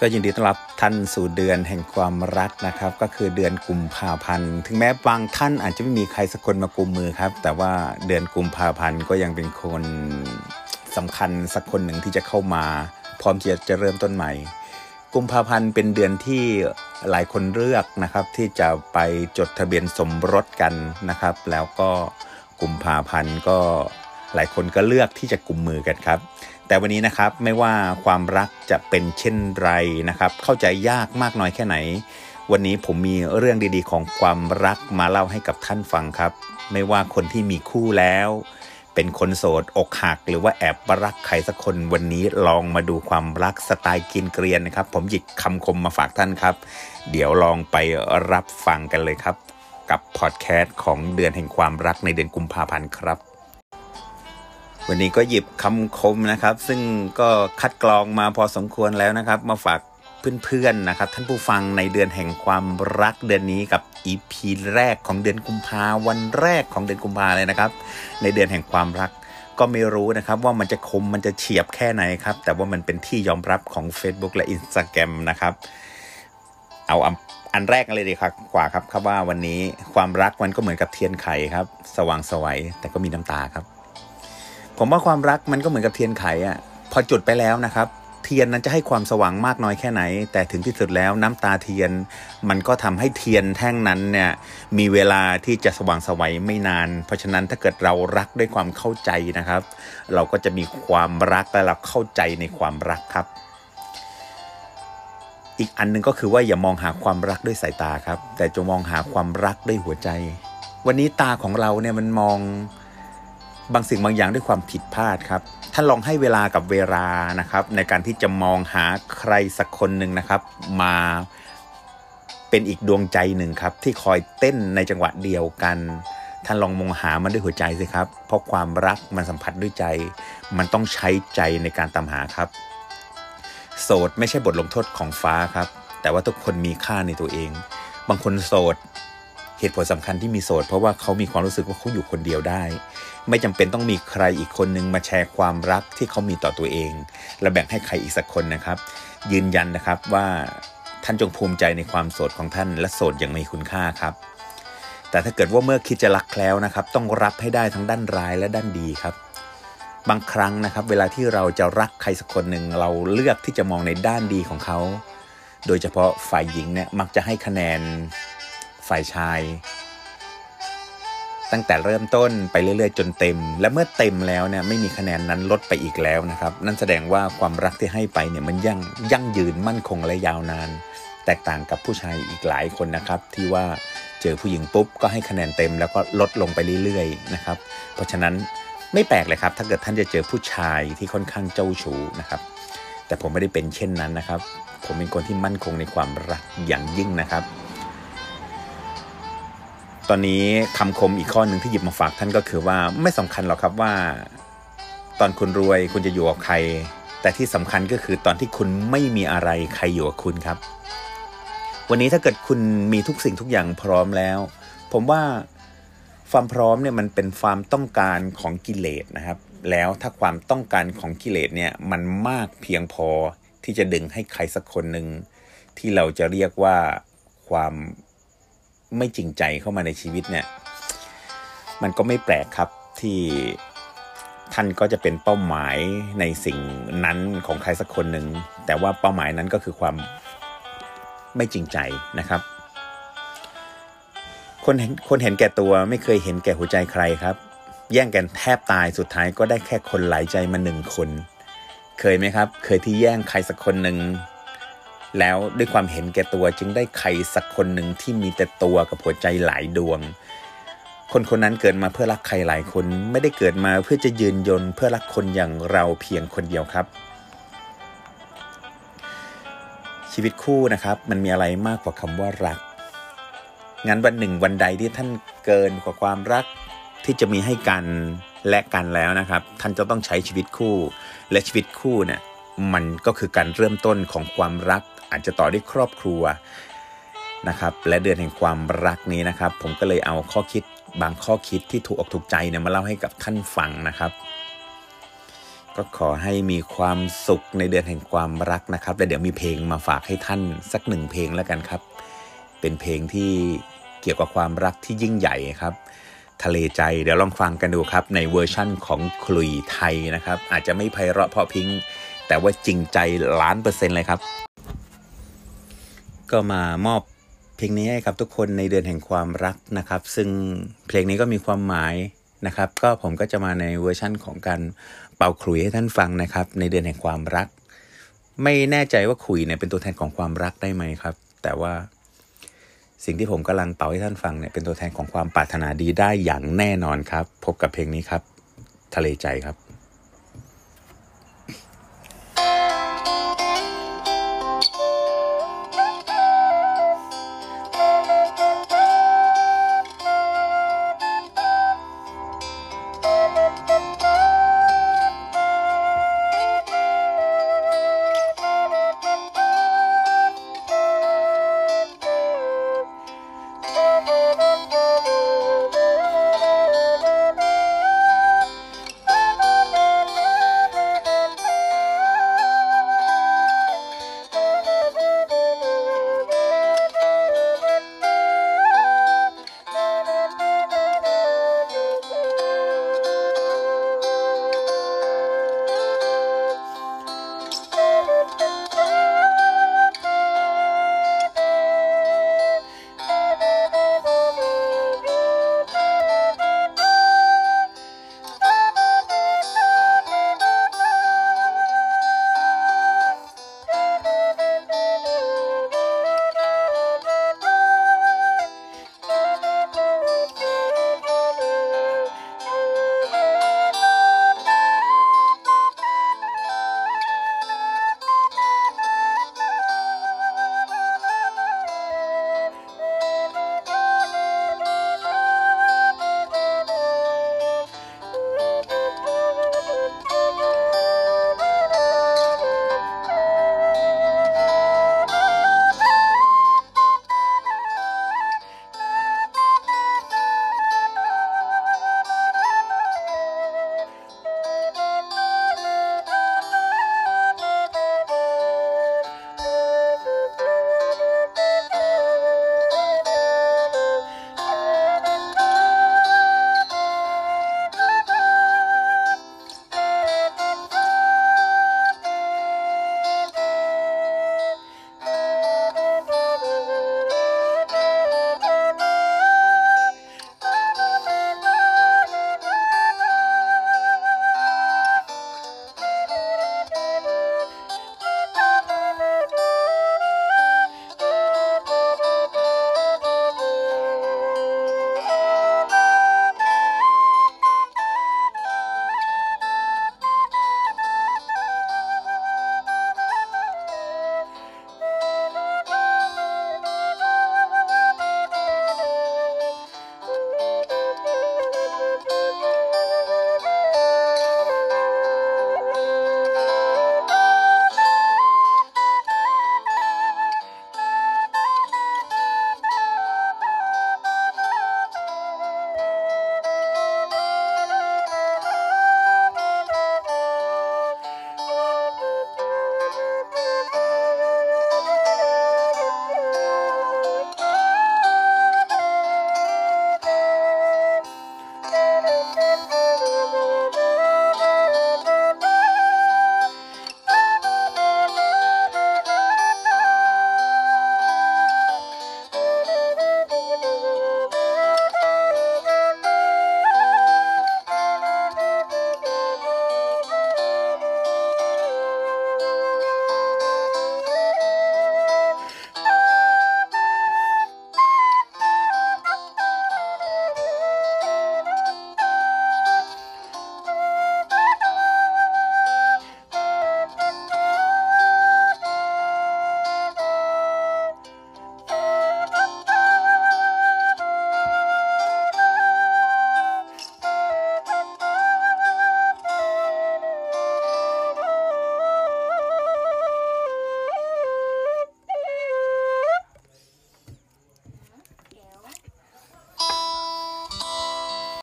ก็ยินดีต้อนรับท่านสู่เดือนแห่งความรักนะครับ ก็คือเดือนกุมภาพันธ์ถึงแม้บางท่านอาจจะไม่มีใครสักคนมากุมมือครับ แต่ว่าเดือนกุมภาพันธ์ก็ยังเป็นคนสำคัญสักคนหนึ่งที่จะเข้ามา พร้อมที่จะเริ่มต้นใหม่ กุมภาพันธ์เป็นเดือนที่หลายคนเลือกนะครับ ที่จะไปจดทะเบียนสมรสกันนะครับ แล้วก็กุมภาพันธ์ก็หลายคนก็เลือกที่จะกุมมือกันครับ แต่วันนี้นะครับไม่ว่าความรักจะเป็นเช่นไรนะครับ เข้าใจยากมากน้อยแค่ไหน วันนี้ผมมีเรื่องดีๆ ของความรักมาเล่าให้กับท่านฟังครับ ไม่ว่าคนที่มีคู่แล้ว เป็นคนโสดอกหัก หรือว่าแอบรักใครสักคนวันนี้ลองมาดูความรักสไตล์กินเกรียนนะครับ ผมหยิบคำคมมาฝากท่านครับ เดี๋ยวลองไปรับฟังกันเลยครับ กับพอดแคสต์ของเดือนแห่งความรักในเดือนกุมภาพันธ์ครับ วันนี้ก็หยิบคำคมนะครับ ซึ่งก็คัดกรองมาพอสมควรแล้วนะครับ มาฝากเพื่อนๆนะครับ ท่านผู้ฟังในเดือนแห่งความรักเดือนนี้กับ EP แรกของเดือนกุมภาวันแรกของเดือนกุมภาเลยนะครับ ในเดือนแห่งความรักก็ไม่รู้นะครับว่ามันจะคมมันจะเฉียบแค่ไหนครับ แต่ว่ามันเป็นที่ยอมรับของ Facebook และ Instagram นะครับ เอาอันแรกเลยดีครับกว่าครับครับว่าวันนี้ความรักมันก็เหมือนกับเทียนไขครับ สว่างสวัยแต่ก็มีน้ำตาครับ ผมว่าความรักมันก็เหมือนกับเทียนไขอะ่ะพอจุดไปแล้วนะครับ เทียนนั้นจะให้ความสว่างมากน้อยแค่ไหน แต่ถึงที่สุดแล้วน้ำตาเทียน มันก็ทำให้เทียนแท่งนั้นเนี่ยมีเวลาที่จะสว่างสวัยไม่นาน เพราะฉะนั้นถ้าเกิดเรารักด้วยความเข้าใจนะครับ เราก็จะมีความรักและเราเข้าใจในความรักครับ อีกอันหนึงก็คือว่าอย่ามองหาความรักด้วยสายตาครับ แต่จงมองหาความรักด้วยหัวใจ วันนี้ตาของเราเนี่ยมันมอง บางสิ่งบางอย่างด้วยความผิดพลาดครับท่านลองให้เวลากับเวลานะครับ ในการที่จะมองหาใครสักคนหนึ่งนะครับ มาเป็นอีกดวงใจหนึ่งครับ ที่คอยเต้นในจังหวะเดียวกัน ท่านลองมองหามันด้วยหัวใจสิครับ เพราะความรักมันสัมผัสด้วยใจ มันต้องใช้ใจในการตามหาครับ โสดไม่ใช่บทลงโทษของฟ้าครับ แต่ว่าทุกคนมีค่าในตัวเอง บางคนโสด เหตุผลสำคัญที่มีโสด เพราะว่าเขามีความรู้สึกว่าเขาอยู่คนเดียวได้ ไม่จำเป็นต้องมีใครอีกคนนึงมาแชร์ความรักที่เขามีต่อตัวเอง และแบ่งให้ใครอีกสักคนนะครับ ยืนยันนะครับว่าท่านจงภูมิใจในความโสดของท่านและโสดอย่างมีคุณค่าครับ แต่ถ้าเกิดว่าเมื่อคิดจะรักแล้วนะครับ ต้องรับให้ได้ทั้งด้านร้ายและด้านดีครับ บางครั้งนะครับ เวลาที่เราจะรักใครสักคนหนึ่งเราเลือกที่จะมองในด้านดีของเขา โดยเฉพาะฝ่ายหญิงเนี่ยมักจะให้คะแนน ฝ่ายชาย ตั้งแต่เริ่มต้นไปเรื่อยๆ จนเต็ม และเมื่อเต็มแล้วเนี่ยไม่มีคะแนนนั้นลดไปอีกแล้วนะครับ นั่นแสดงว่าความรักที่ให้ไปเนี่ยมันยั่งยั่งยืนมั่นคงและยาวนาน แตกต่างกับผู้ชายอีกหลายคนนะครับ ที่ว่าเจอผู้หญิงปุ๊บก็ให้คะแนนเต็มแล้วก็ลดลงไปเรื่อยๆนะครับ เพราะฉะนั้นไม่แปลกเลยครับ ถ้าเกิดท่านจะเจอผู้ชายที่ค่อนข้างเจ้าชู้นะครับ แต่ผมไม่ได้เป็นเช่นนั้นนะครับ ผมเป็นคนที่มั่นคงในความรักอย่างยิ่งนะครับ ตอนนี้คำคมอีกข้อหนึ่งที่หยิบมาฝากท่านก็คือว่าไม่สำคัญหรอกครับว่า ตอนคุณรวยคุณจะอยู่กับใคร แต่ที่สำคัญก็คือตอนที่คุณไม่มีอะไรใครอยู่กับคุณครับ วันนี้ถ้าเกิดคุณมีทุกสิ่งทุกอย่างพร้อมแล้ว ผมว่าความพร้อมเนี่ยมันเป็นความต้องการของกิเลสนะครับ แล้วถ้าความต้องการของกิเลสเนี่ยมันมากเพียงพอที่จะดึงให้ใครสักคนหนึ่งที่เราจะเรียกว่าความ ไม่จริงใจเข้ามาในชีวิตเนี่ย มันก็ไม่แปลกครับที่ท่านก็จะเป็นเป้าหมายในสิ่งนั้นของใครสักคนหนึ่งแต่ว่าเป้าหมายนั้นก็คือความไม่จริงใจนะครับ คนเห็นคนเห็นแก่ตัวไม่เคยเห็นแก่หัวใจใครครับ แย่งกันแทบตายสุดท้ายก็ได้แค่คนหลายใจมาหนึ่งคน เคยไหมครับ เคยที่แย่งใครสักคนหนึ่ง แล้วด้วยความเห็นแก่ตัวจึงได้ใครสักคนหนึ่งที่มีแต่ตัวกับหัวใจหลายดวง คนคนนั้นเกิดมาเพื่อรักใครหลายคนไม่ได้เกิดมาเพื่อจะยืนยนเพื่อรักคนอย่างเราเพียงคนเดียวครับ ชีวิตคู่นะครับมันมีอะไรมากกว่าคำว่ารัก งั้นวันหนึ่งวันใดที่ท่านเกินกว่าความรักที่จะมีให้กันและกันแล้วนะครับ ท่านจะต้องใช้ชีวิตคู่ และชีวิตคู่เนี่ยมันก็คือการเริ่มต้นของความรัก อาจจะต่อด้วยครอบครัวนะครับและเดือนแห่งความรักนี้นะครับ ผมก็เลยเอาข้อคิดบางข้อคิดที่ถูกอกถูกใจเนี่ยมาเล่าให้กับท่านฟังนะครับ ก็ขอให้มีความสุขในเดือนแห่งความรักนะครับและเดี๋ยวมีเพลงมาฝากให้ท่านสักหนึ่งเพลงแล้วกันครับ เป็นเพลงที่เกี่ยวกับความรักที่ยิ่งใหญ่ครับ ทะเลใจเดี๋ยวลองฟังกันดูครับ ในเวอร์ชั่นของขลุ่ยไทยนะครับ อาจจะไม่ไพเราะเพราะพริ้งแต่ว่าจริงใจล้านเปอร์เซ็นต์เลยครับ ก็มามอบเพลงนี้ให้ครับทุกคนในเดือนแห่งความรักนะครับ ซึ่งเพลงนี้ก็มีความหมายนะครับ ก็ผมก็จะมาในเวอร์ชั่นของการเป่าขลุ่ยให้ท่านฟังนะครับ ในเดือนแห่งความรัก ไม่แน่ใจว่าขลุ่ยเนี่ยเป็นตัวแทนของความรักได้ไหมครับ แต่ว่าสิ่งที่ผมกำลังเป่าให้ท่านฟังเนี่ยเป็นตัวแทนของความปรารถนาดีได้อย่างแน่นอนครับ พบกับเพลงนี้ครับ ทะเลใจครับ